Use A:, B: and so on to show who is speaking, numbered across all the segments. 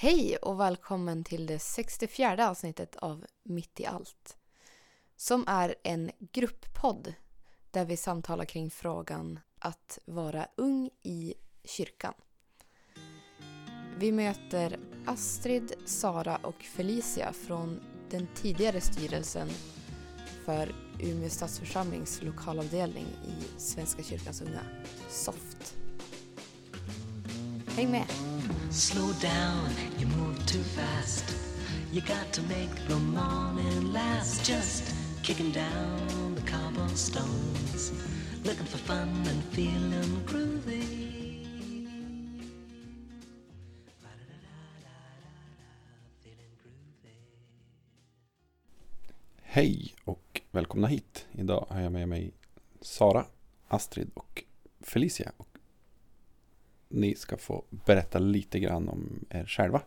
A: Hej och välkommen till det 64 avsnittet av Mitt i allt. Som är en grupppodd där vi samtalar kring frågan att vara ung i kyrkan. Vi möter Astrid, Sara och Felicia från den tidigare styrelsen för Umeå stadsförsamlings lokalavdelning i Svenska kyrkans unga, SOFT. Häng med!
B: Slow down, you move too fast. You got to make the morning last. Just kicking down the cobblestones, looking for fun and feeling groovy.
C: Hej och välkomna hit. Idag har jag med mig Sara, Astrid och Felicia. Och ni ska få berätta lite grann om er själva.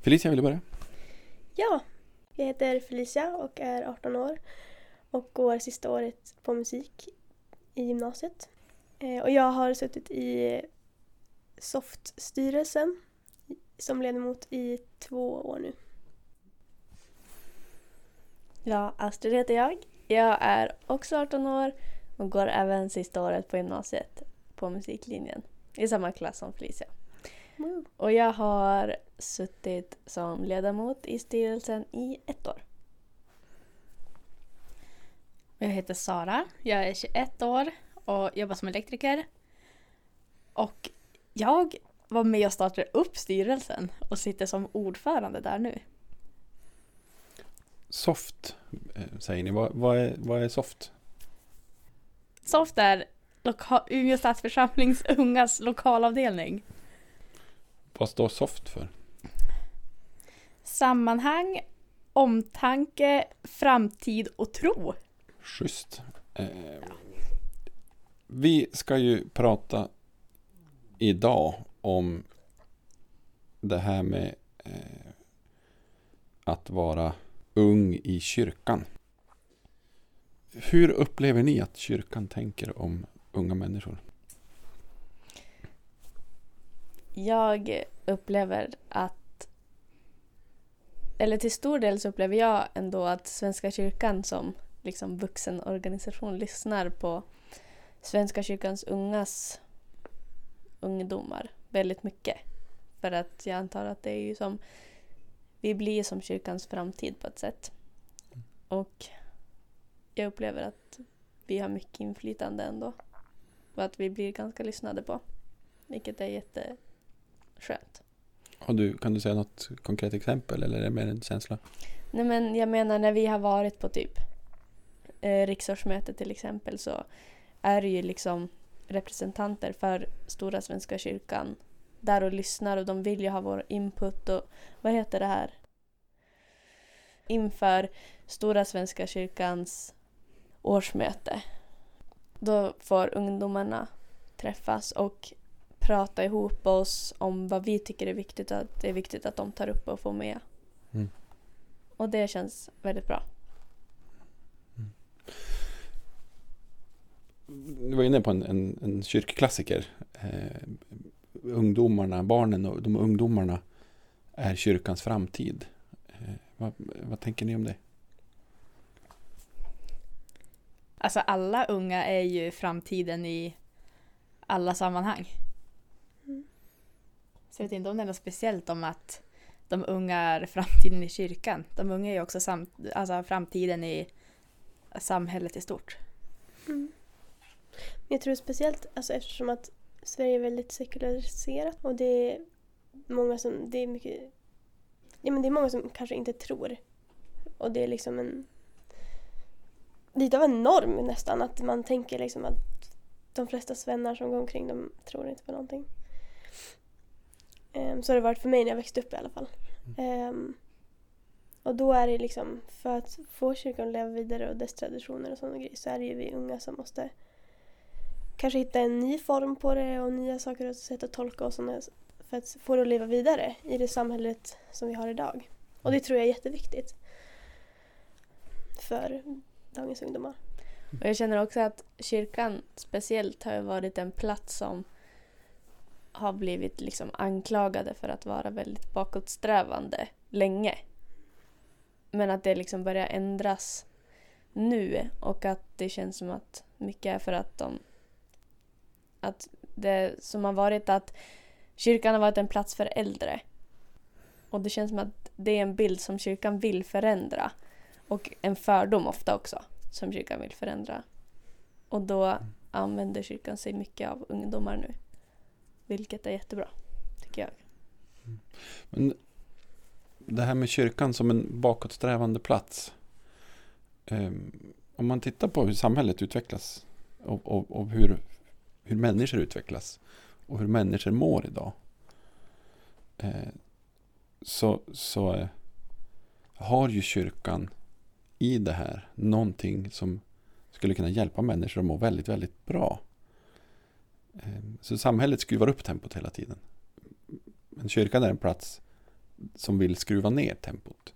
C: Felicia, vill du börja?
D: Ja, jag heter Felicia och är 18 år och går sista året på musik i gymnasiet. Eh, Och jag har suttit i SOFT-styrelsen som ledamot i två år nu.
E: Ja, Astrid heter jag. Jag är också 18 år och går även sista året på gymnasiet på musiklinjen i samma klass som Felicia.
D: Woo.
E: Och jag har suttit som ledamot i styrelsen i ett år.
F: Jag heter Sara, jag är 21 år och jobbar som elektriker. Och jag var med och startade upp styrelsen och sitter som ordförande där nu.
C: Soft, eh, säger ni. Vad, vad, är, vad är soft?
F: SOFT är loka- Umeå stadsförsamlings ungas lokalavdelning.
C: Vad står soft för?
F: Sammanhang, omtanke, framtid och tro.
C: Schysst. Eh, vi ska ju prata idag om det här med eh, att vara ung i kyrkan. Hur upplever ni att kyrkan tänker om unga människor?
E: Jag upplever att eller till stor del så upplever jag ändå att Svenska kyrkan som liksom vuxenorganisation lyssnar på Svenska kyrkans ungas ungdomar väldigt mycket. För att jag antar att det är ju som vi blir som kyrkans framtid på ett sätt. Och jag upplever att vi har mycket inflytande ändå. Och att vi blir ganska lyssnade på. Vilket är jätteskönt.
C: Har du, kan du säga något konkret exempel eller är det mer en känsla?
E: Nej men jag menar när vi har varit på typ eh, riksårsmöte till exempel så är det ju liksom representanter för Stora Svenska kyrkan där och lyssnar och de vill ju ha vår input och vad heter det här? Inför Stora Svenska kyrkans årsmöte. Då får ungdomarna träffas och prata ihop oss om vad vi tycker är viktigt och att det är viktigt att de tar upp och får med.
C: Mm.
E: Och det känns väldigt bra.
C: Du var inne på en, en, en kyrkklassiker. Eh, ungdomarna, barnen och de ungdomarna är kyrkans framtid. Eh, vad, vad tänker ni om det?
F: Alltså alla unga är ju framtiden i alla sammanhang.
D: Mm.
F: Så jag vet inte om det är något speciellt om att de unga är framtiden i kyrkan. De unga är ju också sam- alltså framtiden i samhället i stort.
D: Mm. Men jag tror speciellt alltså, eftersom att Sverige är väldigt sekulariserat och det är många som, det är mycket, ja men det är många som kanske inte tror. Och det är liksom en, lite av en norm nästan att man tänker liksom att de flesta svennar som går omkring de tror inte på någonting. Ehm, så har det varit för mig när jag växte upp i alla fall. Ehm, och då är det liksom, för att få kyrkan att leva vidare och dess traditioner och sådana grejer så är det ju vi unga som måste kanske hitta en ny form på det och nya saker och sätt att tolka och sådana för att få det att leva vidare i det samhället som vi har idag. Och det tror jag är jätteviktigt för dagens ungdomar.
E: Och jag känner också att kyrkan speciellt har varit en plats som har blivit liksom anklagade för att vara väldigt bakåtsträvande länge. Men att det liksom börjar ändras nu och att det känns som att mycket är för att de... Att det som har varit att kyrkan har varit en plats för äldre. Och det känns som att det är en bild som kyrkan vill förändra. Och en fördom ofta också som kyrkan vill förändra. Och då använder kyrkan sig mycket av ungdomar nu. Vilket är jättebra, tycker jag.
C: Men det här med kyrkan som en bakåtsträvande plats. Ehm, om man tittar på hur samhället utvecklas och, och, och hur, hur människor utvecklas och hur människor mår idag. Eh, så, så eh, har ju kyrkan i det här någonting som skulle kunna hjälpa människor att må väldigt, väldigt bra. Eh, Så samhället skruvar upp tempot hela tiden. Men kyrkan är en plats som vill skruva ner tempot.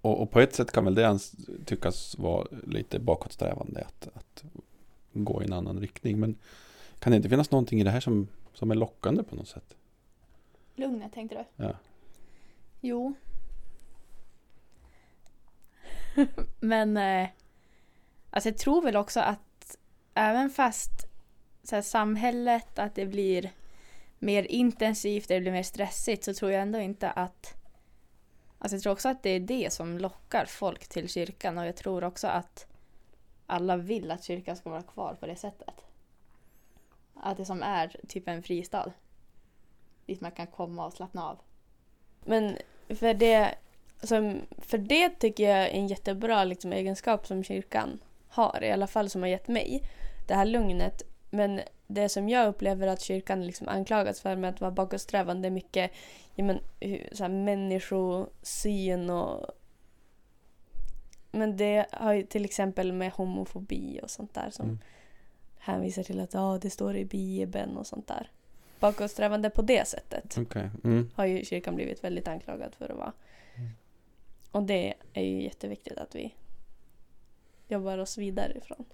C: Och, och på ett sätt kan väl det tyckas vara lite bakåtsträvande att, att gå i en annan riktning. Men kan det inte finnas någonting i det här som, som är lockande på något sätt?
F: Lugnet tänkte du?
C: Ja.
F: Jo. Men eh, alltså jag tror väl också att även fast så här, samhället, att det blir mer intensivt, det blir mer stressigt så tror jag ändå inte att Alltså jag tror också att det är det som lockar folk till kyrkan och jag tror också att alla vill att kyrkan ska vara kvar på det sättet. Att det som är typ en fristad. Dit man kan komma och slappna av.
E: Men för det, som, för det tycker jag är en jättebra liksom, egenskap som kyrkan har, i alla fall som har gett mig det här lugnet. Men det som jag upplever att kyrkan liksom anklagas för med att vara bakåtsträvande är mycket ja, men, så här, människosyn och men det har ju till exempel med homofobi och sånt där som
C: Mm.
E: hänvisar till att ja, det står i Bibeln och sånt där. Bakåtsträvande på det sättet
C: Okej. Mm.
E: har ju kyrkan blivit väldigt anklagad för att vara.
C: Mm.
E: Och det är ju jätteviktigt att vi jobbar oss vidare ifrån.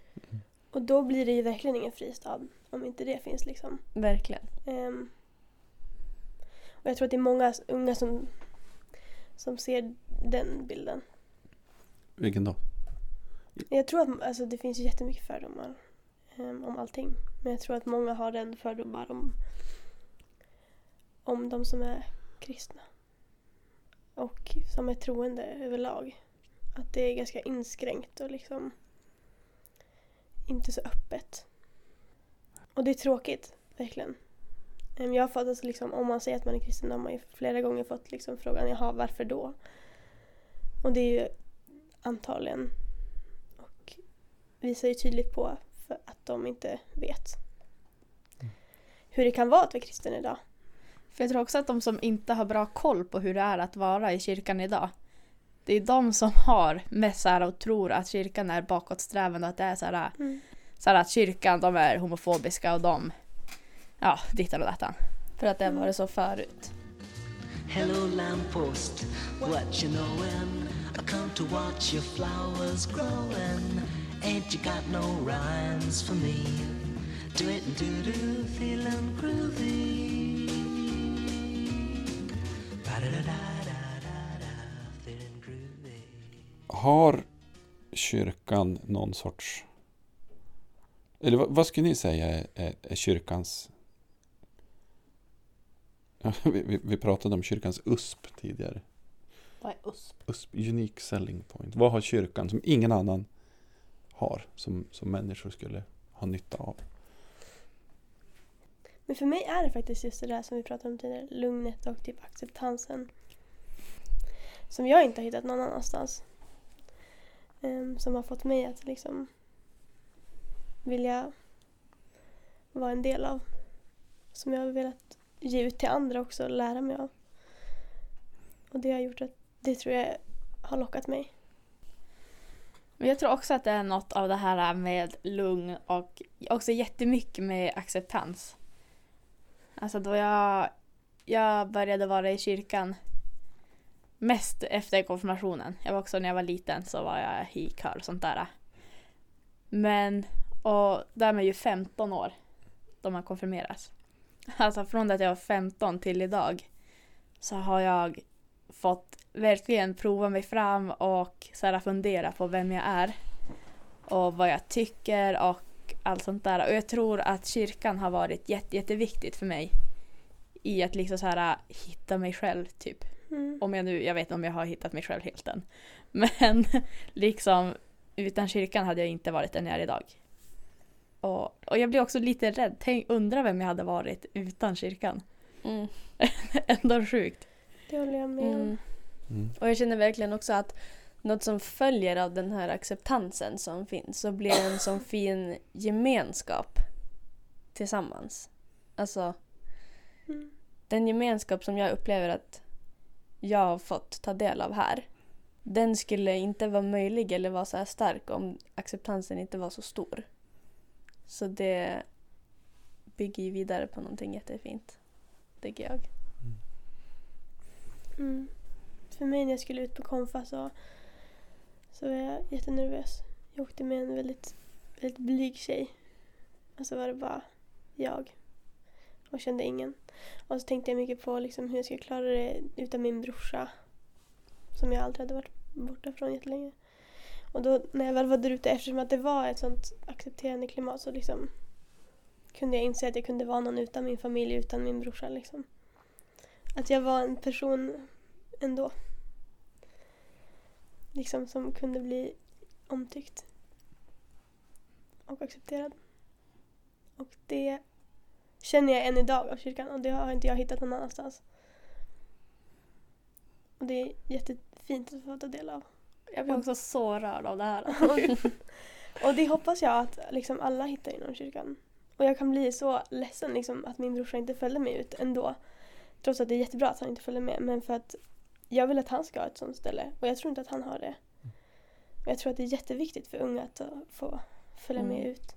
D: Och då blir det ju verkligen ingen fristad om inte det finns liksom.
E: Verkligen.
D: Ehm, och jag tror att det är många unga som, som ser den bilden.
C: Vilken då?
D: Jag tror att alltså, det finns jättemycket fördomar ehm, om allting. Men jag tror att många har den fördomar om, om de som är kristna. Och som är troende överlag. Att det är ganska inskränkt och liksom inte så öppet. Och det är tråkigt, verkligen. Ehm, Jag har fått, alltså, liksom, om man säger att man är kristen har man ju flera gånger fått liksom, frågan jaha, varför då? Och det är ju antagligen och visar ju tydligt på för att de inte vet hur det kan vara att vara kristen idag.
F: För jag tror också att de som inte har bra koll på hur det är att vara i kyrkan idag. Det är de som har mest så här och tror att kyrkan är bakåtsträvande och att det är så här,
D: Mm.
F: så här att kyrkan de är homofobiska och de ja, dittan och dattan.
E: För att det har varit så förut.
B: Hello, lamppost, what you knowin'? I come to watch your flowers growing. Ain't you got no rhymes for me? Do it and do do, feeling groovy.
C: Har kyrkan någon sorts... Eller vad, vad skulle ni säga är, är, är kyrkans... Vi, vi, vi pratade om kyrkans USP tidigare.
F: Vad är USP?
C: USP, Unique Selling Point. Vad har kyrkan som ingen annan har? Som, som människor skulle ha nytta av?
D: Men för mig är det faktiskt just det där som vi pratade om tidigare, lugnet och typ acceptansen. Som jag inte har hittat någon annanstans. Um, som har fått mig att liksom vilja vara en del av. Som jag har velat ge ut till andra också och lära mig av. Och det har gjort att det tror jag har lockat mig.
F: Men jag tror också att det är något av det här med lugn och också jättemycket med acceptans. Alltså då jag, jag började vara i kyrkan mest efter konfirmationen. Jag var också när jag var liten så var jag i kör och sånt där. Men, och därmed är man ju 15 år då man konfirmeras. Alltså från det att jag var 15 till idag så har jag fått verkligen prova mig fram och så här fundera på vem jag är. Och vad jag tycker och allt sånt där. Och jag tror att kyrkan har varit jätte, jätteviktigt för mig. I att liksom så här hitta mig själv typ.
D: Mm.
F: Om jag nu, jag vet inte om jag har hittat mig själv helt än. Men liksom utan kyrkan hade jag inte varit den jag är idag. Och, och jag blir också lite rädd. Tänk, undra vem jag hade varit utan kyrkan.
E: Mm.
F: Ändå sjukt.
D: Det håller jag med om.
E: Mm.
C: Mm.
E: Och jag känner verkligen också att något som följer av den här acceptansen som finns så blir det en sån fin gemenskap tillsammans. Alltså
D: Mm.
E: den gemenskap som jag upplever att jag har fått ta del av här den skulle inte vara möjlig eller vara så här stark om acceptansen inte var så stor. Så det bygger ju vidare på någonting jättefint, tycker jag.
D: Mm. För mig när jag skulle ut på konfa så, så var jag jättenervös. Jag åkte med en väldigt, väldigt blyg tjej. Och så var det bara jag. Och kände ingen. Och så tänkte jag mycket på liksom hur jag skulle klara det utan min brorsa. Som jag aldrig hade varit borta från jättelänge. Och då när jag väl var där ute, eftersom att det var ett sånt accepterande klimat så liksom kunde jag inse att jag kunde vara någon utan min familj, utan min brorsa liksom. Att jag var en person ändå. Liksom som kunde bli omtyckt. Och accepterad. Och det känner jag än idag av kyrkan och det har inte jag hittat någon annanstans. Och det är jättefint att få ta del av.
F: Jag blir också så rörd av det här.
D: Och det hoppas jag att liksom alla hittar inom kyrkan. Och jag kan bli så ledsen liksom, att min brorsa inte följde med ut ändå. Trots att det är jättebra att han inte följde med. Men för att jag vill att han ska ha ett sånt ställe. Och jag tror inte att han har det. Och jag tror att det är jätteviktigt för unga att få följa med
E: Mm.
D: ut.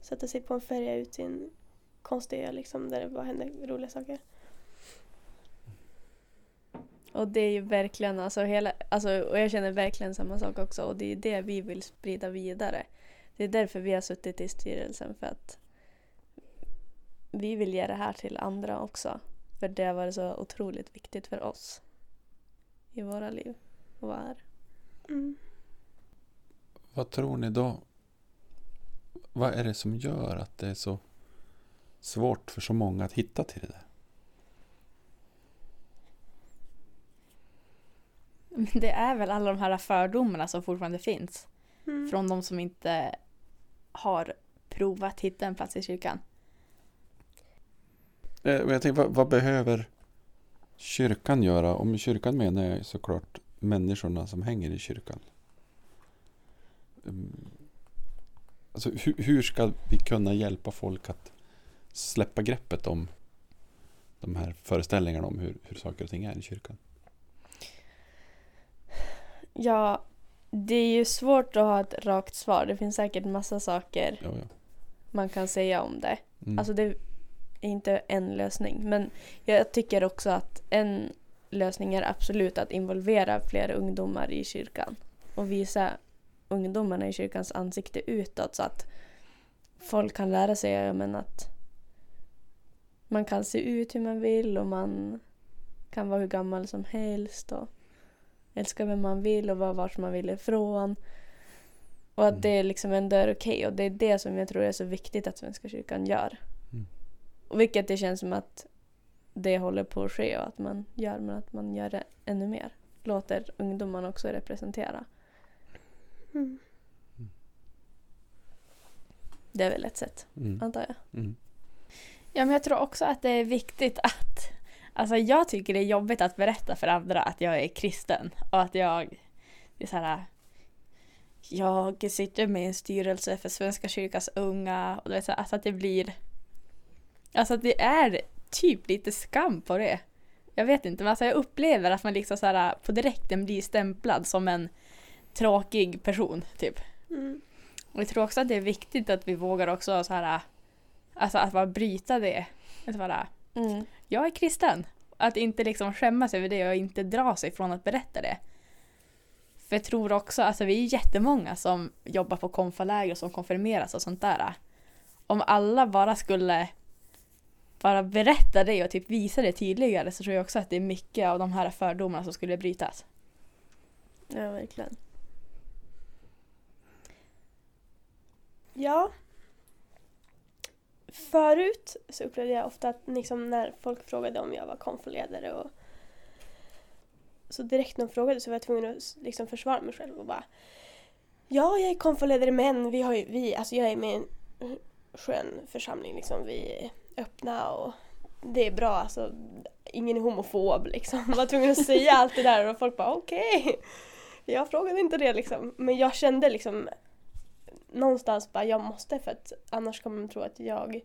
D: Sätta sig på en färja ut till en konstig ö liksom, där det bara händer roliga saker.
E: Och det är ju verkligen, alltså hela, alltså, och jag känner verkligen samma sak också och det är det vi vill sprida vidare. Det är därför vi har suttit i styrelsen för att vi vill ge det här till andra också. För det har varit så otroligt viktigt för oss i våra liv och här.
D: Mm.
C: Vad tror ni då? Vad är det som gör att det är så svårt för så många att hitta till det där?
F: Det är väl alla de här fördomarna som fortfarande finns.
D: Mm.
F: Från de som inte har provat hitta en plats i kyrkan.
C: Eh, Jag tänker, vad, vad behöver kyrkan göra? Och med kyrkan menar jag såklart människorna som hänger i kyrkan. Mm. Alltså, hur, hur ska vi kunna hjälpa folk att släppa greppet om de här föreställningarna om hur, hur saker och ting är i kyrkan?
E: Ja, det är ju svårt att ha ett rakt svar. Det finns säkert massa saker
C: Ja, ja.
E: man kan säga om det.
C: Mm.
E: Alltså det inte en lösning. Men jag tycker också att en lösning är absolut att involvera fler ungdomar i kyrkan. Och visa ungdomarna i kyrkans ansikte utåt så att folk kan lära sig ja, men att man kan se ut hur man vill och man kan vara hur gammal som helst och älska vem man vill och vara vart man vill ifrån. Och att
C: Mm.
E: det är liksom ändå är okej och det är det som jag tror är så viktigt att Svenska kyrkan gör. Och vilket det känns som att det håller på att ske och att man gör men att man gör det ännu mer. Låter ungdomarna också representera.
D: Mm.
E: Det är väl ett sätt,
C: Mm.
E: antar jag.
C: Mm.
F: Ja, men jag tror också att det är viktigt att... Alltså jag tycker det är jobbigt att berätta för andra att jag är kristen och att jag... Det är så här... Jag sitter med i en styrelse för Svenska kyrkans unga och det är så här, alltså att det blir... Alltså det är typ lite skam på det. Jag vet inte, men alltså jag upplever att man liksom så här på direkten blir stämplad som en tråkig person, typ.
D: Mm.
F: Och jag tror också att det är viktigt att vi vågar också så här, alltså att bara bryta det. Att bara,
E: Mm.
F: jag är kristen. Att inte liksom skämmas över det och inte dra sig från att berätta det. För jag tror också, alltså vi är jättemånga som jobbar på konfaläger och som konfirmeras och sånt där. Om alla bara skulle bara berätta det och typ visa det tydligare så tror jag också att det är mycket av de här fördomarna som skulle brytas.
E: Ja, verkligen.
D: Ja. Förut så upplevde jag ofta att liksom när folk frågade om jag var konfoledare och så direkt när de frågade så var jag tvungen att liksom försvara mig själv och bara Ja, jag är konfoledare men vi har ju, vi, alltså jag är med i en skön församling liksom. Vi öppna och det är bra alltså. Ingen är homofob liksom. Jag var tvungen att säga allt det där och folk bara okej. Jag frågade inte det liksom. Men jag kände liksom någonstans bara jag måste för att annars kommer de tro att jag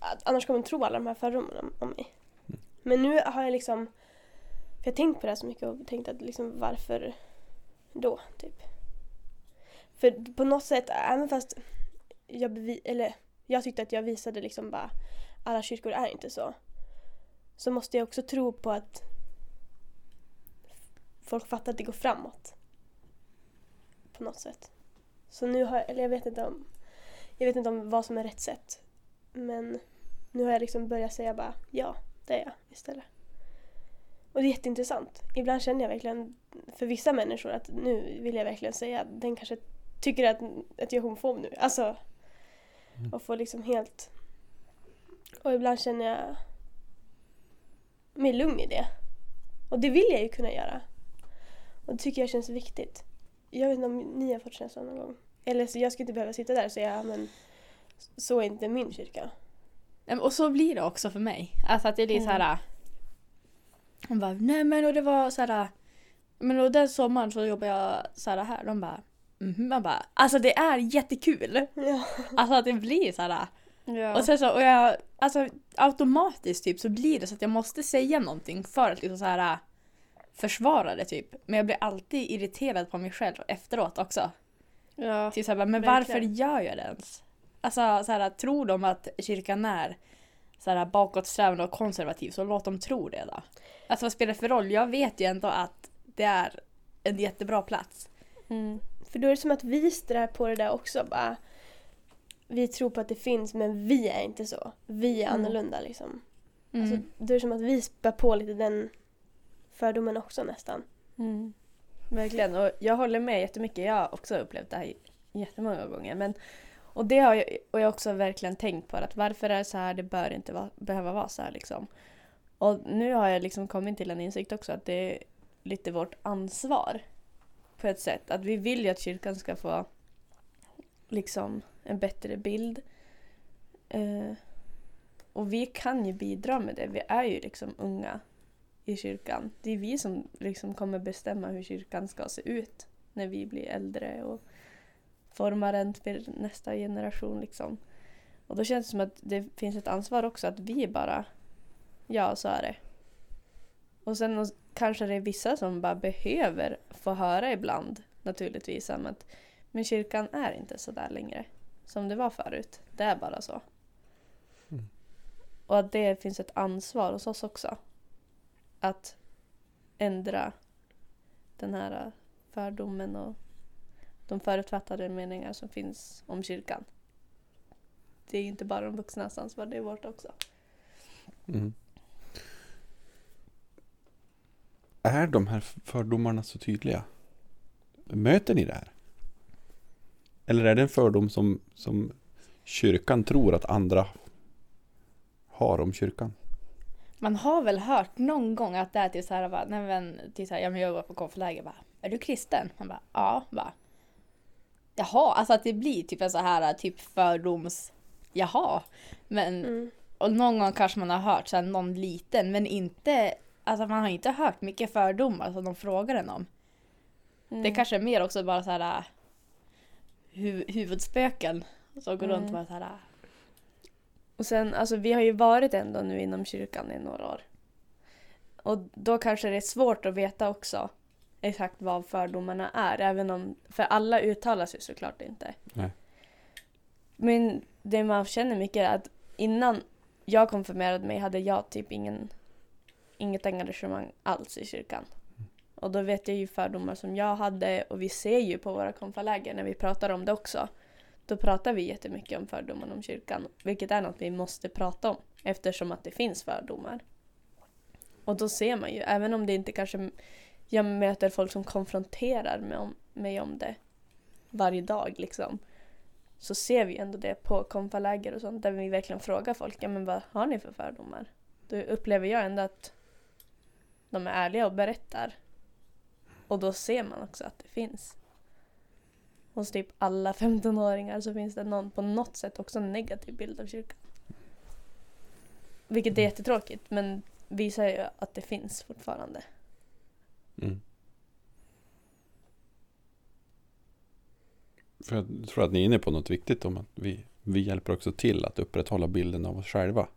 D: att annars kommer de tro alla de här fördomarna om, om mig. Men nu har jag liksom för jag har tänkt på det här så mycket och tänkt att liksom varför då typ. För på något sätt, även fast jag, bevi- eller, jag tyckte att jag visade liksom bara alla kyrkor är inte så. Så måste jag också tro på att folk fattar att det går framåt. På något sätt. Så nu har jag, eller jag vet inte om, jag vet inte om vad som är rätt sätt. Men nu har jag liksom börjat säga bara ja, det är jag istället. Och det är jätteintressant. Ibland känner jag verkligen för vissa människor att nu vill jag verkligen säga den kanske tycker att, att jag är homofob nu. Alltså, och få liksom helt... Och ibland känner jag mig lugn i det. Och det vill jag ju kunna göra. Och det tycker jag känns viktigt. Jag vet inte om ni har fått känslan någon gång. Eller så jag skulle inte behöva sitta där och säga men så är inte min kyrka.
F: Och så blir det också för mig. Alltså att det blir
D: Mm.
F: så här. Hon bara, nej men och det var så här. Men och den sommaren så jobbade jag så här här. De bara. Man bara, alltså det är jättekul.
D: Ja.
F: Alltså att det blir så här.
E: Ja.
F: Och sen så, och jag, alltså automatiskt typ så blir det så att jag måste säga någonting för att liksom så här försvara det typ. Men jag blir alltid irriterad på mig själv efteråt också.
E: ja.
F: Typ såhär, men varför gör jag det ens? Alltså såhär, tror de att kyrkan är såhär, bakåtsträvande och konservativ så låt dem tro det då. Alltså vad spelar det för roll? Jag vet ju ändå att det är en jättebra plats.
E: Mm.
D: För då är det som att vi strär på det där också. Bara, vi tror på att det finns men vi är inte så. Vi är
E: Mm.
D: annorlunda liksom.
F: Mm.
D: Alltså, då är det som att vi spär på lite den fördomen också nästan.
E: Mm. Verkligen. Och jag håller med jättemycket. Jag har också upplevt det här jättemånga gånger. Men, och det har jag, och jag har också verkligen tänkt på. att Varför är det så här? Det bör inte vara, behöva vara så här. Liksom. Och nu har jag liksom kommit till en insikt också att det är lite vårt ansvar. På ett sätt. Att vi vill ju att kyrkan ska få liksom en bättre bild. Eh, och vi kan ju bidra med det. Vi är ju liksom unga i kyrkan. Det är vi som liksom kommer bestämma hur kyrkan ska se ut när vi blir äldre och formar den för nästa generation. Liksom. Och då känns det som att det finns ett ansvar också att vi bara, ja så är det. Och sen kanske det är vissa som bara behöver få höra ibland naturligtvis om att men kyrkan är inte så där längre som det var förut. Det är bara så.
C: Mm.
E: Och att det finns ett ansvar hos oss också att ändra den här fördomen och de förutfattade meningar som finns om kyrkan. Det är inte bara de vuxnas ansvar, det är vårt också.
C: Mm. Är de här fördomarna så tydliga? Möter ni det här? Eller är det en fördom som, som kyrkan tror att andra har om kyrkan?
F: Man har väl hört någon gång att det är till såhär, bara, nej men, till såhär, ja men jag jobbar på konfläger bara, är du kristen? Man bara, ja, bara. Jaha, alltså att det blir typ en så här typ fördoms, jaha. Men,
D: Mm.
F: och någon gång kanske man har hört så här, någon liten, men inte, alltså man har inte hört mycket fördomar som de frågar en om. Det
E: Mm.
F: kanske är mer också bara så här äh, hu- huvudspöken som går runt
E: Mm.
F: och bara så här. äh,
E: Och sen, alltså vi har ju varit ändå nu inom kyrkan i några år. Och då kanske det är svårt att veta också exakt vad fördomarna är, även om, för alla uttalar sig såklart inte.
C: Nej.
E: Men det man känner mycket är att innan jag konfirmerade mig hade jag typ ingen, inget engagemang alls i kyrkan. Och då vet jag ju fördomar som jag hade och vi ser ju på våra konfaläger när vi pratar om det också. då pratar vi jättemycket om fördomar om kyrkan. Vilket är något vi måste prata om eftersom att det finns fördomar. Och då ser man ju, även om det inte kanske jag möter folk som konfronterar mig om, mig om det varje dag liksom. Så ser vi ändå det på konfaläger och sånt där vi verkligen frågar folk, ja men vad har ni för fördomar? Då upplever jag ändå att de är ärliga och berättar. Och då ser man också att det finns. Hos typ alla 15-åringar så finns det någon på något sätt också en negativ bild av kyrkan. Vilket är jättetråkigt men visar ju att det finns fortfarande.
C: Mm. För jag tror att ni är inne på något viktigt om att vi, vi hjälper också till att upprätthålla bilden av oss själva.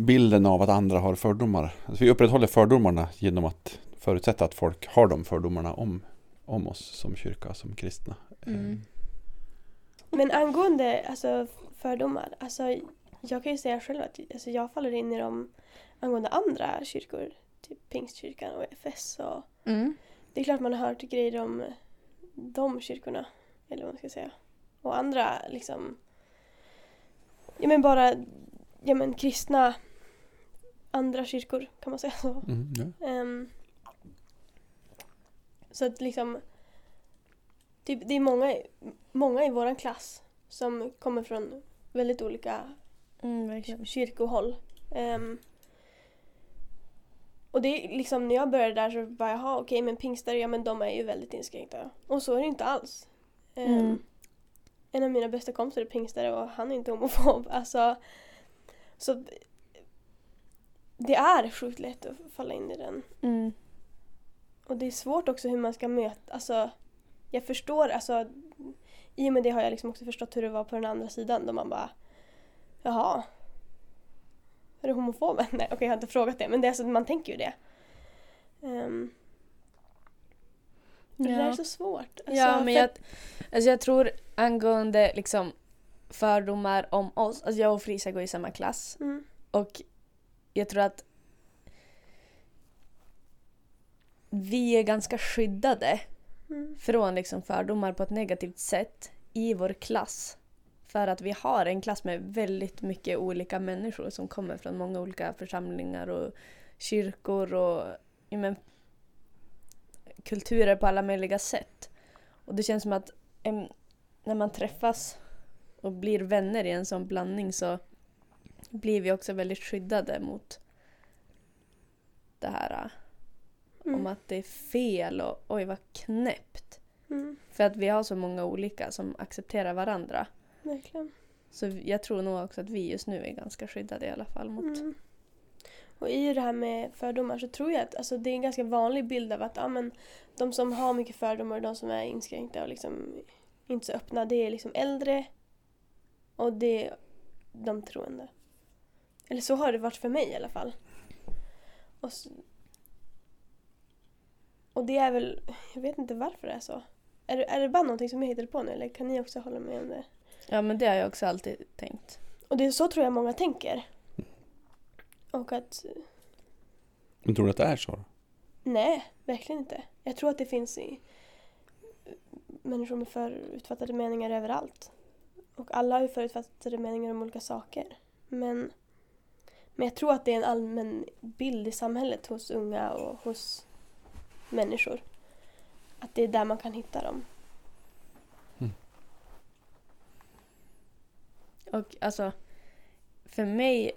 C: Bilden av att andra har fördomar. Alltså vi upprätthåller fördomarna genom att förutsätta att folk har de fördomarna om, om oss som kyrka, som kristna.
A: Mm.
D: Men angående alltså, fördomar, alltså, jag kan ju säga själv att alltså, jag faller in i dem angående andra kyrkor. Typ Pingstkyrkan och EFS. Och
F: Mm.
D: det är klart man har hört grejer om de kyrkorna. Eller vad man ska säga. Och andra liksom... Ja men bara ja, men, kristna andra kyrkor kan man säga så.
C: Mm, ja.
D: Ehm, så att liksom... Typ, det är många, många i våran klass som kommer från väldigt olika
E: Mm,
D: kyrkohåll. Ehm, och det är liksom när jag började där så bara jaha okej men pingstare ja men de är ju väldigt inskränkta. Och så är det inte alls. Ehm,
E: Mm.
D: En av mina bästa kompisar är pingstare och han är inte homofob. Alltså, så det är sjukt lätt att falla in i den.
E: Mm.
D: Och det är svårt också hur man ska möta, alltså jag förstår, alltså i och med det har jag liksom också förstått hur det var på den andra sidan då man bara jaha är du homofob? Nej okej jag har inte frågat det men det är alltså, man tänker ju det. Um, Det där är
E: Ja.
D: så svårt. Alltså,
E: ja, men
D: för-
E: jag, alltså jag tror angående liksom fördomar om oss, alltså jag och Frisa går i samma klass
D: Mm,
E: och jag tror att vi är ganska skyddade
D: mm,
E: från liksom fördomar på ett negativt sätt i vår klass. För att vi har en klass med väldigt mycket olika människor som kommer från många olika församlingar och kyrkor och ja, men, kulturer på alla möjliga sätt. Och det känns som att em, när man träffas och blir vänner i en sån blandning så blir vi också väldigt skyddade mot det här om
D: mm,
E: att det är fel och oj vad knäppt.
D: mm,
E: För att vi har så många olika som accepterar varandra.
D: verkligen.
E: Så jag tror nog också att vi just nu är ganska skyddade i alla fall mot...
D: Mm. Och i det här med fördomar så tror jag att alltså, det är en ganska vanlig bild av att ja, men, de som har mycket fördomar och de som är inskränkta och liksom inte så öppna, det är liksom äldre och det är de troende. Eller så har det varit för mig i alla fall. Och, s- och det är väl, jag vet inte varför det är så. Är det, är det bara någonting som jag hittade på nu eller kan ni också hålla med om det?
E: Ja men det har jag också alltid tänkt.
D: Och det är så tror jag många tänker. Och att
C: Men tror du att det är så?
D: Nej, verkligen inte. Jag tror att det finns i människor med förutfattade meningar överallt. Och alla har ju förutfattade meningar om olika saker. Men, men jag tror att det är en allmän bild i samhället hos unga och hos människor. Att det är där man kan hitta dem.
E: Och alltså, för mig,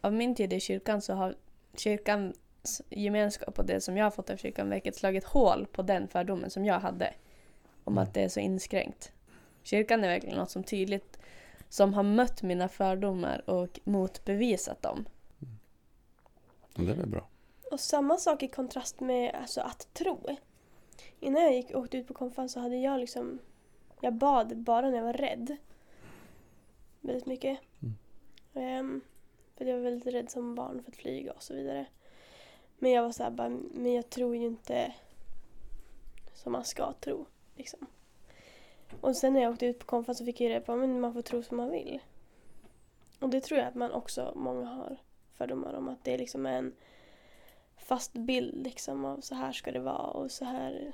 E: av min tid i kyrkan så har kyrkans gemenskap och det som jag har fått av kyrkan verkligen slagit hål på den fördomen som jag hade. Om
C: Mm.
E: att det är så inskränkt. Kyrkan är verkligen något som tydligt, som har mött mina fördomar och motbevisat dem.
C: Ja, Det är väl bra.
D: Och samma sak i kontrast med alltså, att tro. Innan jag gick, åkte ut på konferens så hade jag liksom... Jag bad bara när jag var rädd. Väldigt mycket.
C: Mm.
D: Ehm, för jag var väldigt rädd som barn för att flyga och så vidare. Men jag var så här bara, men jag tror ju inte som man ska tro. Liksom. Och sen när jag åkte ut på konferens så fick jag reda på att man får tro som man vill. Och det tror jag att man också, många har fördomar om att det liksom är en fast bild liksom av så här ska det vara och så här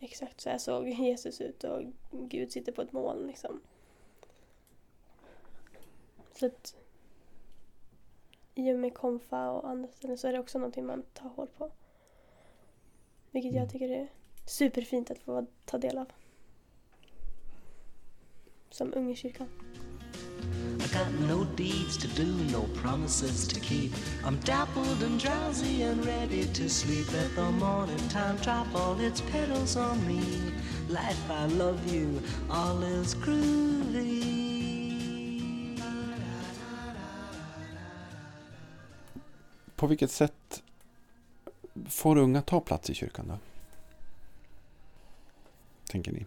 D: exakt så här såg Jesus ut och Gud sitter på ett moln liksom. Så att i och med konfa och andra ställen så är det också någonting man tar hål på. Vilket
C: Mm.
D: jag tycker är superfint att få ta del av. Som ung i kyrkan.
B: I got no deeds to do, no promises to keep. I'm dappled and drowsy and ready to sleep. Let the morning time drop all its petals on me. Life, I love you, all is groovy.
C: På vilket sätt får unga ta plats i kyrkan då? Tänker ni?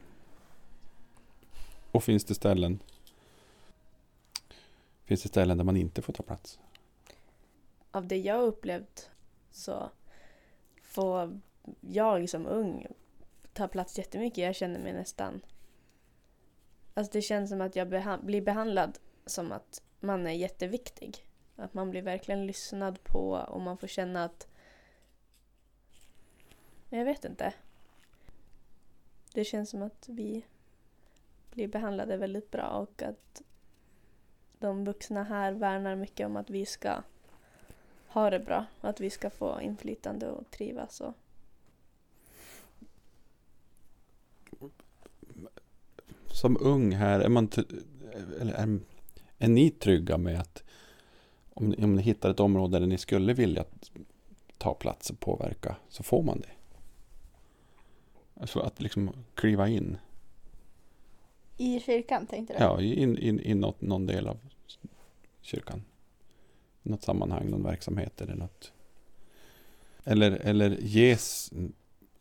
C: Och finns det ställen Finns det ställen där man inte får ta plats?
E: Av det jag upplevt så får jag som ung ta plats jättemycket. Jag känner mig nästan... Alltså det känns som att jag beha- blir behandlad som att man är jätteviktig. Att man blir verkligen lyssnad på och man får känna att... Jag vet inte. Det känns som att vi blir behandlade väldigt bra och att de vuxna här värnar mycket om att vi ska ha det bra och att vi ska få inflytande och trivas. Och...
C: Som ung här, är, man eller är, är ni trygga med att om, om ni hittar ett område där ni skulle vilja ta plats och påverka så får man det? Alltså att liksom kliva in
F: i kyrkan tänkte du?
C: Ja, in, in, in något, någon del av kyrkan. Något sammanhang, någon verksamhet eller något. Eller, eller ges,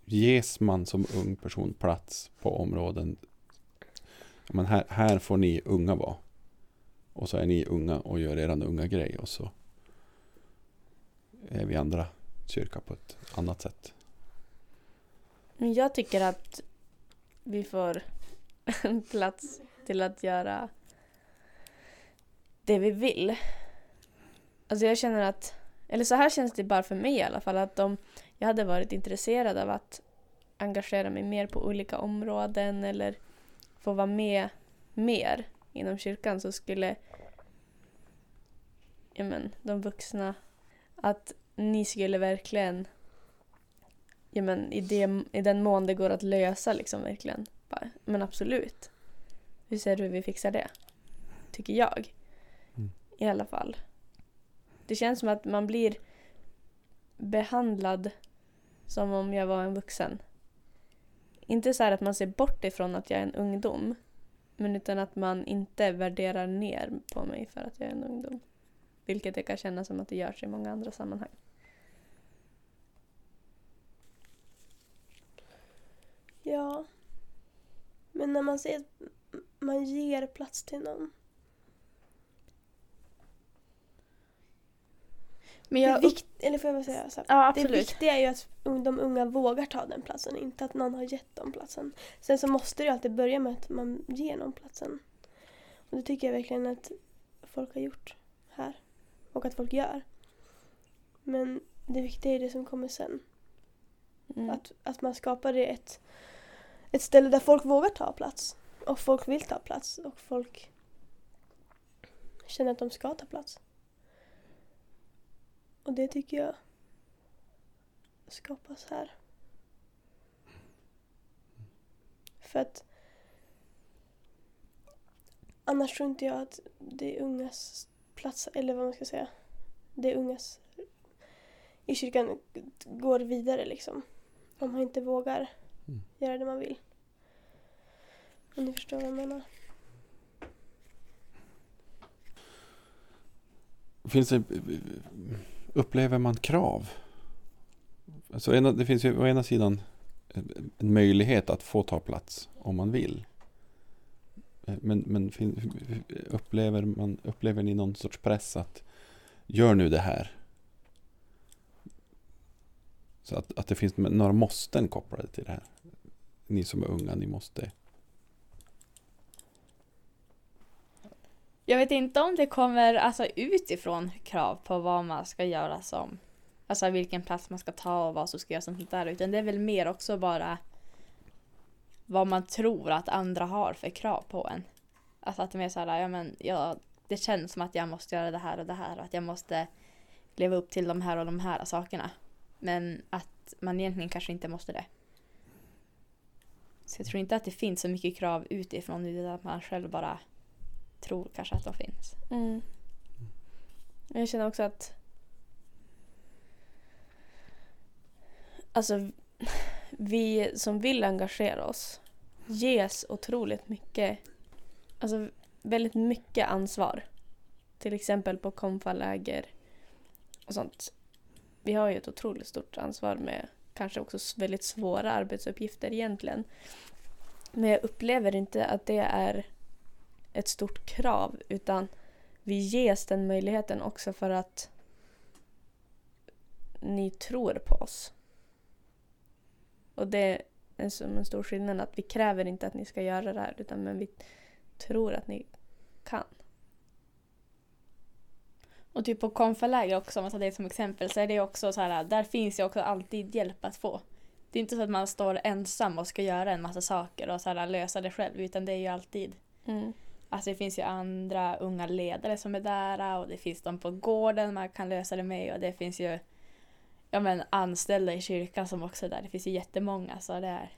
C: ges man som ung person plats på områden. Men här, här får ni unga vara. Och så är ni unga och gör er unga grej. Och så är vi andra kyrka på ett annat sätt.
E: Men jag tycker att vi får en plats till att göra det vi vill. Alltså jag känner att, eller så här känns det bara för mig i alla fall, att om jag hade varit intresserad av att engagera mig mer på olika områden eller få vara med mer inom kyrkan så skulle ja men, de vuxna, att ni skulle verkligen ja men i, det, i den mån det går att lösa liksom verkligen. Bara, men absolut. Hur ser du hur vi fixar det? Tycker jag.
C: Mm.
E: I alla fall. Det känns som att man blir behandlad som om jag var en vuxen. Inte så här att man ser bort ifrån att jag är en ungdom. Men utan att man inte värderar ner på mig för att jag är en ungdom. Vilket det kan kännas som att det görs i många andra sammanhang.
D: Ja. Men när man säger att man ger plats till någon.
F: Men
D: Det,
F: jag...
D: vikt, eller får jag säga så
F: ja,
D: Det viktiga är ju att de unga vågar ta den platsen, inte att någon har gett dem platsen. Sen så måste det ju alltid börja med att man ger någon platsen. Och det tycker jag verkligen att folk har gjort här. Och att folk gör. Men det viktiga är det som kommer sen.
E: Mm.
D: Att, att man skapar det ett, ett ställe där folk vågar ta plats. Och folk vill ta plats. Och folk känner att de ska ta plats. Och det tycker jag skapas här. För att annars tror inte jag att det är ungas plats, eller vad man ska säga, det är ungas i kyrkan går vidare liksom. Om man inte vågar
C: Mm.
D: göra det man vill. Om ni förstår vad jag menar.
C: Finns det, upplever man krav? Alltså ena, det finns ju å ena sidan en möjlighet att få ta plats om man vill. Men, men upplever, man, upplever ni någon sorts press att gör nu det här? Så att, att det finns några måsten kopplade till det här. Ni som är unga, ni måste.
F: Jag vet inte om det kommer alltså, utifrån krav på vad man ska göra som... Alltså vilken plats man ska ta och vad som ska göras sånt där. Utan det är väl mer också bara vad man tror att andra har för krav på en. Alltså att det är mer så här, ja men ja, det känns som att jag måste göra det här och det här och att jag måste leva upp till de här och de här sakerna. Men att man egentligen kanske inte måste det. Så jag tror inte att det finns så mycket krav utifrån utan att man själv bara tror kanske att de finns.
E: Mm. Jag känner också att Alltså vi som vill engagera oss ges otroligt mycket Alltså väldigt mycket ansvar. Till exempel på konfaläger och sånt. Vi har ju ett otroligt stort ansvar med kanske också väldigt svåra arbetsuppgifter egentligen. Men jag upplever inte att det är ett stort krav utan vi ges den möjligheten också för att ni tror på oss. Och det är som en stor skillnad att vi kräver inte att ni ska göra det här utan men vi tror att ni kan.
F: Och typ på konfaläger också, om man tar det som exempel, så är det också så här, där finns ju också alltid hjälp att få. Det är inte så att man står ensam och ska göra en massa saker och så här, lösa det själv, utan det är ju alltid
E: Mm.
F: Alltså det finns ju andra unga ledare som är där och det finns de på gården man kan lösa det med och det finns ju ja, men, anställda i kyrkan som också är där. Det finns ju jättemånga så det är,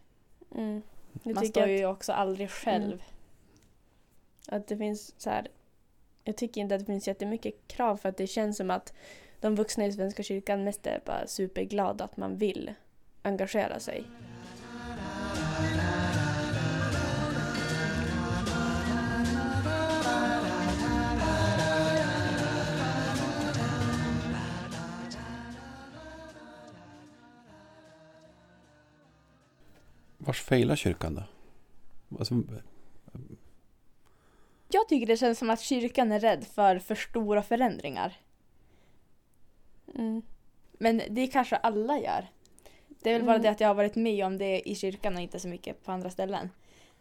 E: Mm.
F: Man står
E: att,
F: ju också aldrig själv.
E: Mm. att det finns så här. Jag tycker inte att det finns jättemycket krav för att det känns som att de vuxna i Svenska kyrkan mest är bara superglada att man vill engagera sig.
C: Vars failar kyrkan då? Alltså,
F: jag tycker det känns som att kyrkan är rädd för för stora förändringar.
E: Mm.
F: Men det kanske alla gör. Det är väl bara
E: Mm.
F: det att jag har varit med om det i kyrkan och inte så mycket på andra ställen.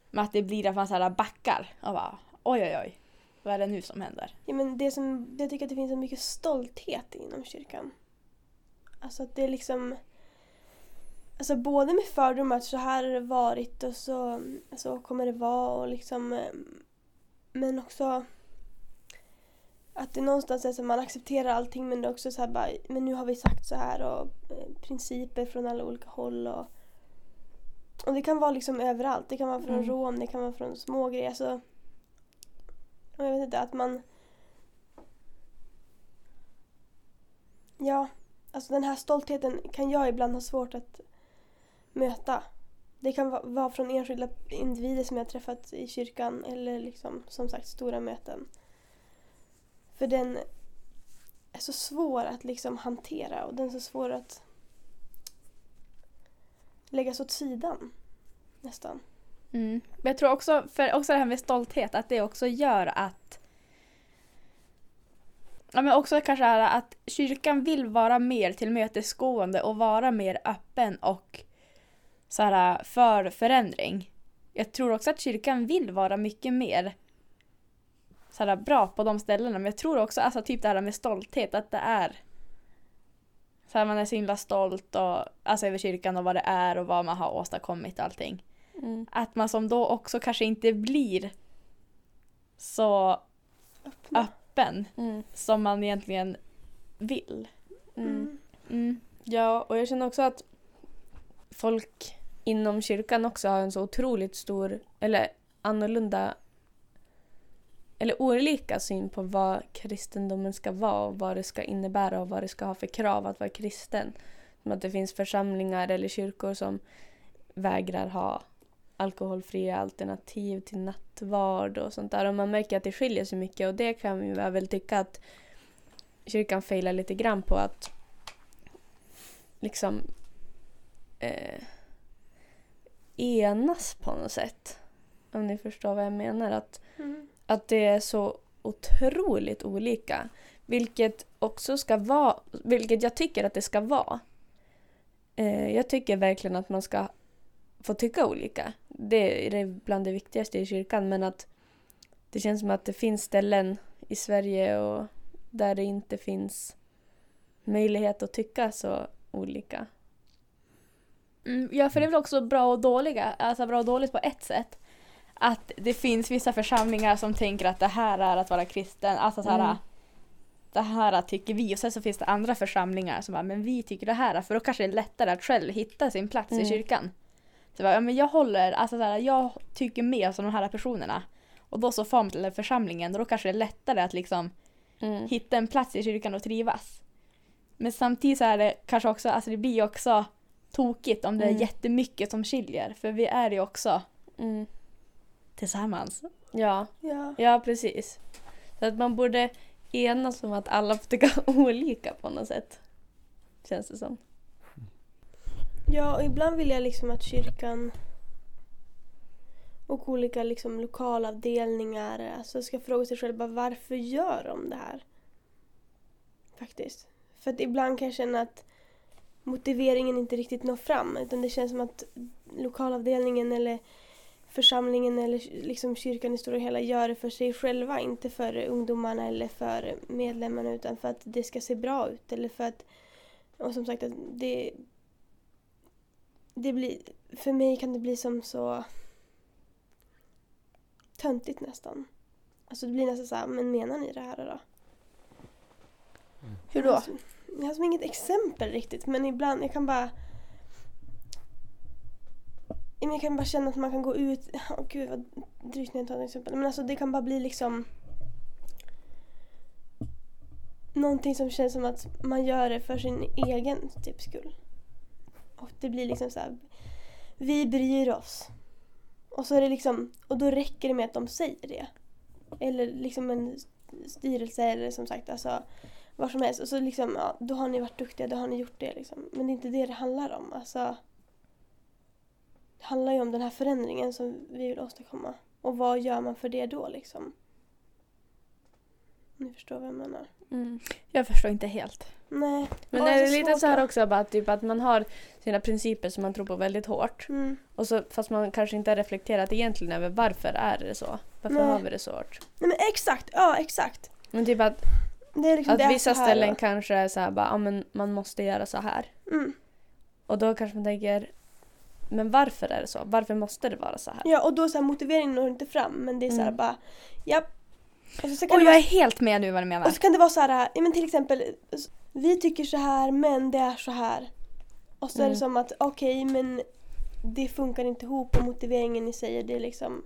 F: Men att det blir att man så här backar och bara oj oj oj. Vad är det nu som händer?
D: Ja, men det som, jag tycker att det finns så mycket stolthet inom kyrkan. Alltså att det är liksom... Alltså både med fördomar att så här har det varit och så, så kommer det vara och liksom... Men också att det någonstans är så att man accepterar allting men det är också så här bara, men nu har vi sagt så här och eh, principer från alla olika håll och... Och det kan vara liksom överallt. Det kan vara från
E: Mm.
D: Rom, det kan vara från små grejer. Alltså, jag vet inte, att man... Ja, alltså den här stoltheten kan jag ibland ha svårt att möta. Det kan vara från enskilda individer som jag har träffat i kyrkan eller liksom som sagt stora möten. För den är så svår att liksom hantera och den är så svår att läggas åt sidan. Nästan.
F: Mm. Jag tror också, för också det här med stolthet, att det också gör att Ja, men också kanske att kyrkan vill vara mer tillmötesgående och vara mer öppen och så här, för förändring. Jag tror också att kyrkan vill vara mycket mer så här, bra på de ställena men jag tror också alltså, typ det här med stolthet att det är så här, man är så himla stolt och, alltså, över kyrkan och vad det är och vad man har åstadkommit och allting
E: Mm.
F: att man som då också kanske inte blir så
D: Öppna.
F: öppen
E: Mm.
F: som man egentligen vill.
E: Mm.
D: Mm.
F: Mm.
E: Ja, och jag känner också att folk inom kyrkan också har en så otroligt stor, eller annorlunda, eller olika syn på vad kristendomen ska vara och vad det ska innebära och vad det ska ha för krav att vara kristen. Som att det finns församlingar eller kyrkor som vägrar ha alkoholfria alternativ till nattvard och sånt där. Och man märker att det skiljer sig mycket och det kan vi väl tycka att kyrkan failar lite grann på att liksom eh, enas på något sätt. Om ni förstår vad jag menar. Att,
D: Mm.
E: att det är så otroligt olika. Vilket också ska vara, vilket jag tycker att det ska vara. Eh, jag tycker verkligen att man ska få tycka olika. Det är bland det viktigaste i kyrkan men att det känns som att det finns ställen i Sverige och där det inte finns möjlighet att tycka så olika.
F: Mm, ja, för det är väl också bra och dåliga, alltså bra och dåligt på ett sätt. Att det finns vissa församlingar som tänker att det här är att vara kristen, alltså så här,
E: Mm.
F: det här tycker vi och sen så finns det andra församlingar som bara, men vi tycker det här, för då kanske det är lättare att själv hitta sin plats i
E: Mm.
F: kyrkan. Så bara, ja, men jag håller, alltså så här, jag tycker mer som de här personerna. Och då så får man till församlingen, då kanske det är lättare att liksom
E: Mm.
F: hitta en plats i kyrkan och trivas. Men samtidigt så är det kanske också, alltså det blir också tokigt om det är
E: Mm.
F: jättemycket som skiljer. För vi är ju också
E: Mm.
F: tillsammans.
E: Ja,
D: Ja.
E: ja precis. Så att man borde enas om att alla får tycka olika på något sätt. Känns det som.
D: ja, och ibland vill jag liksom att kyrkan och olika liksom lokalavdelningar alltså ska fråga sig själva varför gör de det här? Faktiskt. För att ibland kan jag känna att motiveringen inte riktigt når fram utan det känns som att lokalavdelningen eller församlingen eller liksom kyrkan i stora hela gör det för sig själva, inte för ungdomarna eller för medlemmarna utan för att det ska se bra ut eller för att och som sagt att det det blir, för mig kan det bli som så töntigt nästan. Alltså det blir nästan så här, men menar ni det här då?
F: Hur
D: Jag
F: då?
D: Jag har som inget exempel riktigt men ibland, jag kan bara Jag kan bara känna att man kan gå ut, oh, gud vad drygt när jag tar ett exempel. Men alltså det kan bara bli liksom Någonting som känns som att man gör det för sin egen typ skull. Och det blir liksom så här. Vi bryr oss. Och så är det liksom, och då räcker det med att de säger det. Eller liksom en styrelse eller som sagt alltså vad som helst. Och så liksom, ja, då har ni varit duktiga, då har ni gjort det liksom. Men det är inte det det handlar om. Alltså, det handlar ju om den här förändringen som vi vill åstadkomma. Och vad gör man för det då liksom? Om ni förstår vad jag menar.
E: Mm.
F: Jag förstår inte helt.
D: Nej.
E: Men
D: Ja,
E: är det lite så här
D: då.
E: också bara att, typ, att man har sina principer som man tror på väldigt hårt.
D: Mm.
E: Och så, fast man kanske inte har reflekterat egentligen över varför är det så. Varför
D: Nej.
E: har vi det så hårt?
D: Nej men exakt, ja exakt.
E: Men typ att,
D: Det liksom,
E: att vissa ställen
D: då.
E: kanske är så här bara, ja men man måste göra så här.
D: Mm.
E: Och då kanske man tänker, men varför är det så? Varför måste det vara så här?
D: Ja och då så här, motiveringen når inte fram men det är så här
E: Mm.
D: bara, ja. Och så, så
F: Och jag
D: vara
F: är helt med nu vad du menar.
D: Och så kan det vara så här, ja, men till exempel, vi tycker så här men det är så här. Och så är det
E: Mm.
D: som att okej men det funkar inte ihop och motiveringen ni säger det liksom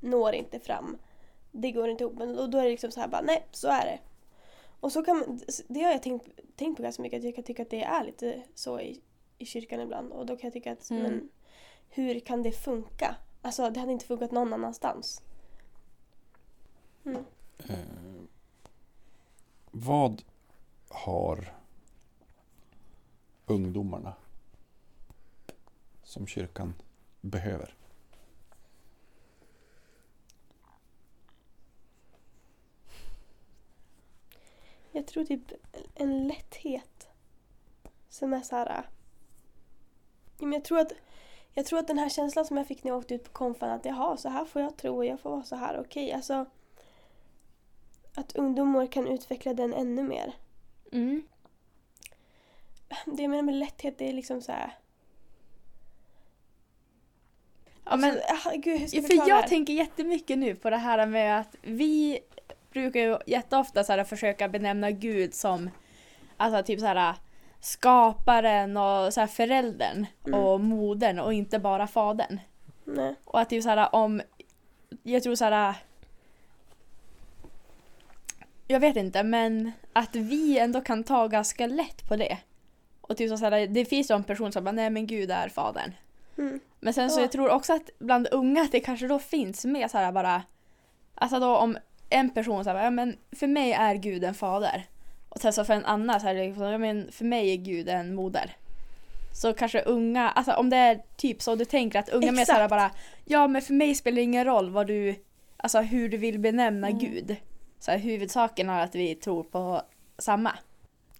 D: når inte fram. Det går inte ihop. Men då, då är det liksom så här bara, nej så är det. Och så kan man, det har jag tänkt, tänkt på ganska mycket att jag kan tycka att det är lite så i, i kyrkan ibland. Och då kan jag tycka att,
E: Mm.
D: men hur kan det funka? Alltså det hade inte funkat någon annanstans. Mm.
C: Eh, vad har ungdomarna som kyrkan behöver?
D: Jag tror typ en lätthet. Som är så här. Ja, men jag, tror att, jag tror att den här känslan som jag fick när jag åkte ut på konfan att jaha, så här får jag tro och jag får vara så här. Okej, alltså. Att ungdomar kan utveckla den ännu mer.
F: Mm.
D: Det jag menar med lätthet, det är liksom så här.
F: Ja, men,
D: alltså, ah, gud,
F: för jag tänker jättemycket nu på det här med att vi brukar ju jätteofta så här försöka benämna Gud som alltså typ så här skaparen och så här föräldern
D: Mm.
F: och modern och inte bara fadern.
D: Nej.
F: Och att typ så här om jag tror så här jag vet inte men att vi ändå kan ta ganska lätt på det. Och typ så här, det finns ju en person som bara nej men Gud är fadern.
D: Mm.
F: Men sen så
D: Ja.
F: jag tror också att bland unga att det kanske då finns med så här bara Alltså då om en person säger ja men för mig är Gud en fader. Och sen så för en annan så är det liksom, ja men för mig är Gud en moder. Så kanske unga, alltså om det är typ så du tänker att unga med så här
D: Exakt.
F: bara Ja men för mig spelar det ingen roll vad du Alltså hur du vill benämna
E: Mm.
F: Gud. Så här, huvudsaken är att vi tror på samma.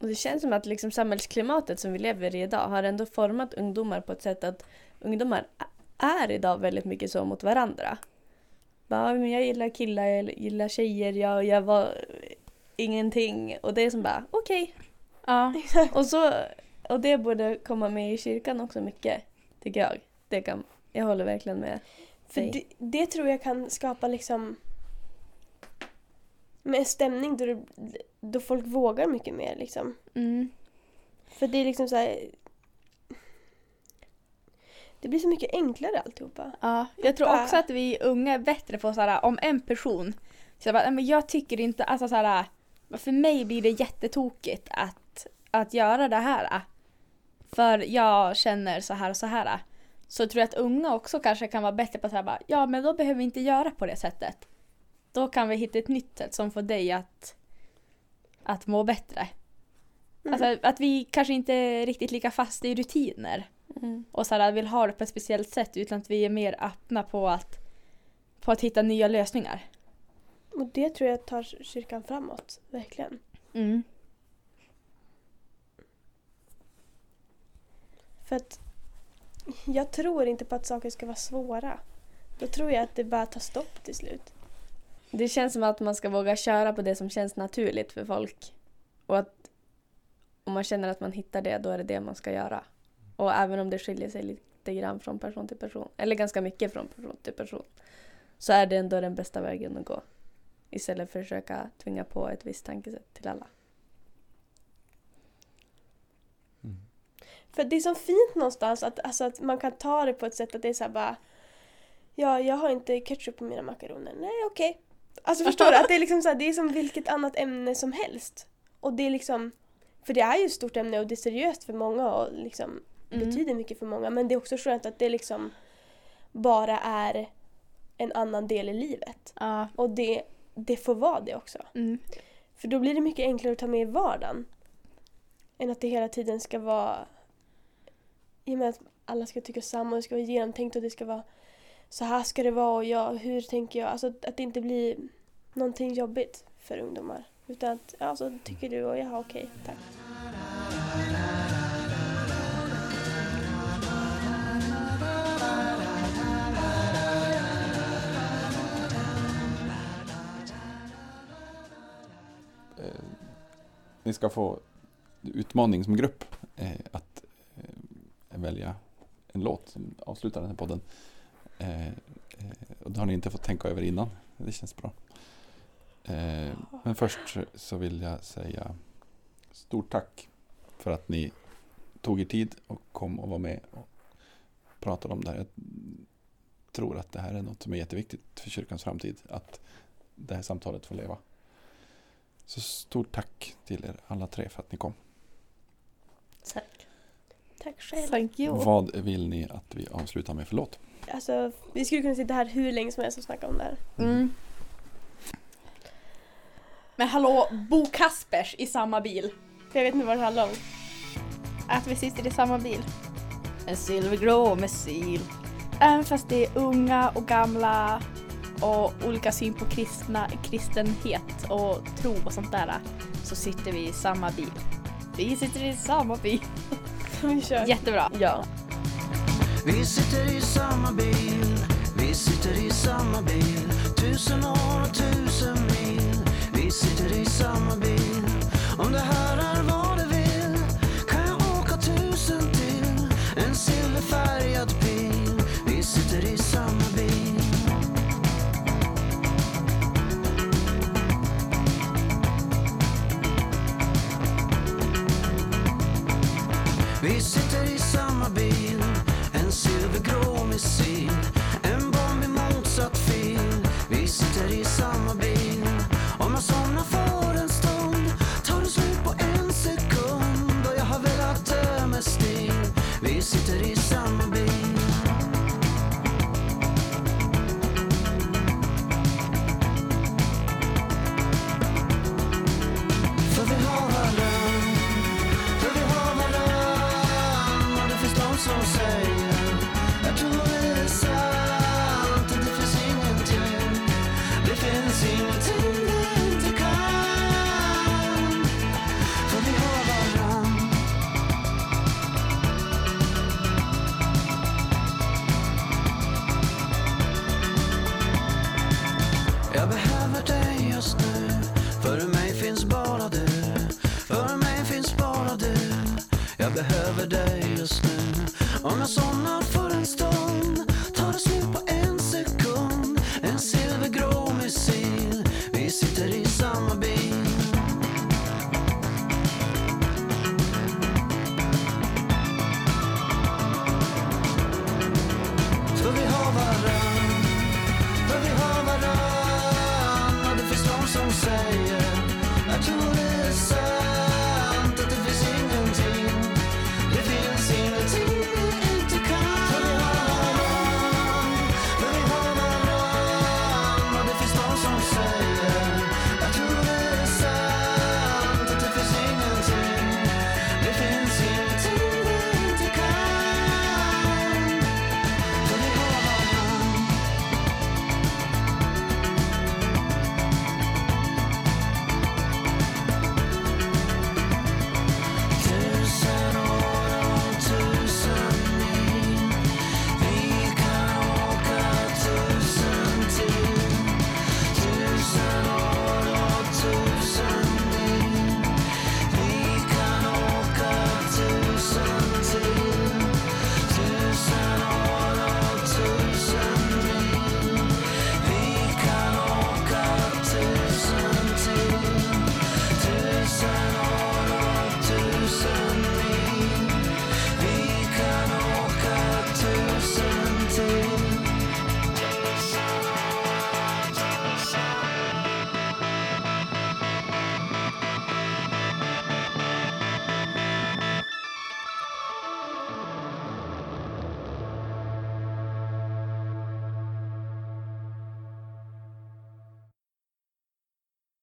E: Och det känns som att liksom samhällsklimatet som vi lever i idag har ändå format ungdomar på ett sätt att ungdomar är idag väldigt mycket så mot varandra. Bara, men jag gillar killar, jag gillar tjejer, jag, jag var ingenting. Och det är som bara, okej.
F: Ja.
E: Och, så, och det borde komma med i kyrkan också mycket. Tycker jag. Det kan, jag håller verkligen med.
D: För det, det tror jag kan skapa liksom med stämning då, det, då folk vågar mycket mer liksom.
F: Mm.
D: För det är liksom så här. Det blir så mycket enklare alltihopa.
F: Ja, jag tror också att vi unga är bättre på såhär, om en person så jag bara, "Nej, men jag tycker inte, alltså såhär, för mig blir det jättetokigt att, att göra det här. För jag känner så här och så här. Så tror jag att unga också kanske kan vara bättre på att säga ja men då behöver vi inte göra på det sättet. Då kan vi hitta ett nytt sätt som får dig att, att må bättre.
D: Mm.
F: Alltså att vi kanske inte är riktigt lika fast i rutiner
E: Mm.
F: och så här, vill ha det på ett speciellt sätt utan att vi är mer öppna på att, på att hitta nya lösningar.
D: Och det tror jag tar kyrkan framåt, verkligen.
F: Mm.
D: För att jag tror inte på att saker ska vara svåra. Då tror jag att det bara tar stopp till slut.
E: Det känns som att man ska våga köra på det som känns naturligt för folk. Och att om man känner att man hittar det, då är det det man ska göra. Och även om det skiljer sig lite grann från person till person, eller ganska mycket från person till person, så är det ändå den bästa vägen att gå. Istället för att försöka tvinga på ett visst tankesätt till alla.
D: För det är så fint någonstans att, alltså, att man kan ta det på ett sätt att det är så bara Ja, jag har inte ketchup på mina makaroner. Nej, okej. Alltså förstår du? Att det är liksom så här, det är som vilket annat ämne som helst. Och det är liksom För det är ju ett stort ämne och det är seriöst för många och liksom
E: Mm.
D: betyder mycket för många. Men det är också skönt att det liksom bara är en annan del i livet.
F: Ja.
D: Och det, det får vara det också.
F: Mm.
D: För då blir det mycket enklare att ta med i vardagen. Än att det hela tiden ska vara... I och med att alla ska tycka samma och det ska vara genomtänkt och det ska vara... Så här ska det vara och jag, hur tänker jag? Alltså att det inte blir någonting jobbigt för ungdomar. Utan att, ja så tycker du och ja okej, tack.
C: Ni ska få utmaning som grupp eh, att eh, välja en låt som avslutar den här podden. Eh, eh, och det har ni inte fått tänka över innan. Det känns bra. Eh, men först så vill jag säga stort tack för att ni tog er tid och kom och var med och pratade om det här. Jag tror att det här är något som är jätteviktigt för kyrkans framtid. Att det här samtalet får leva. Så stort tack till er alla tre för att ni kom.
E: Tack.
D: Tack själv.
E: Thank you.
C: Vad vill ni att vi avslutar med för låt?
D: Alltså, vi skulle kunna sitta här hur länge som helst och snacka om det här.
F: Mm. Men hallå, Bo Kaspers i samma bil.
D: Jag vet inte vad det handlar om.
F: Att vi sitter i samma bil. En silvergrå med sil. Även fast det är unga och gamla och olika syn på kristna, kristenhet och tro och sånt där så sitter vi i samma bil. Vi sitter i samma bil.
D: Vi kör.
F: Jättebra.
E: Ja.
B: Vi sitter i samma bil, vi sitter i samma bil Tusen år och tusen mil Vi sitter i samma bil Om det här är Vi sitter i samma bil En silvergrå missil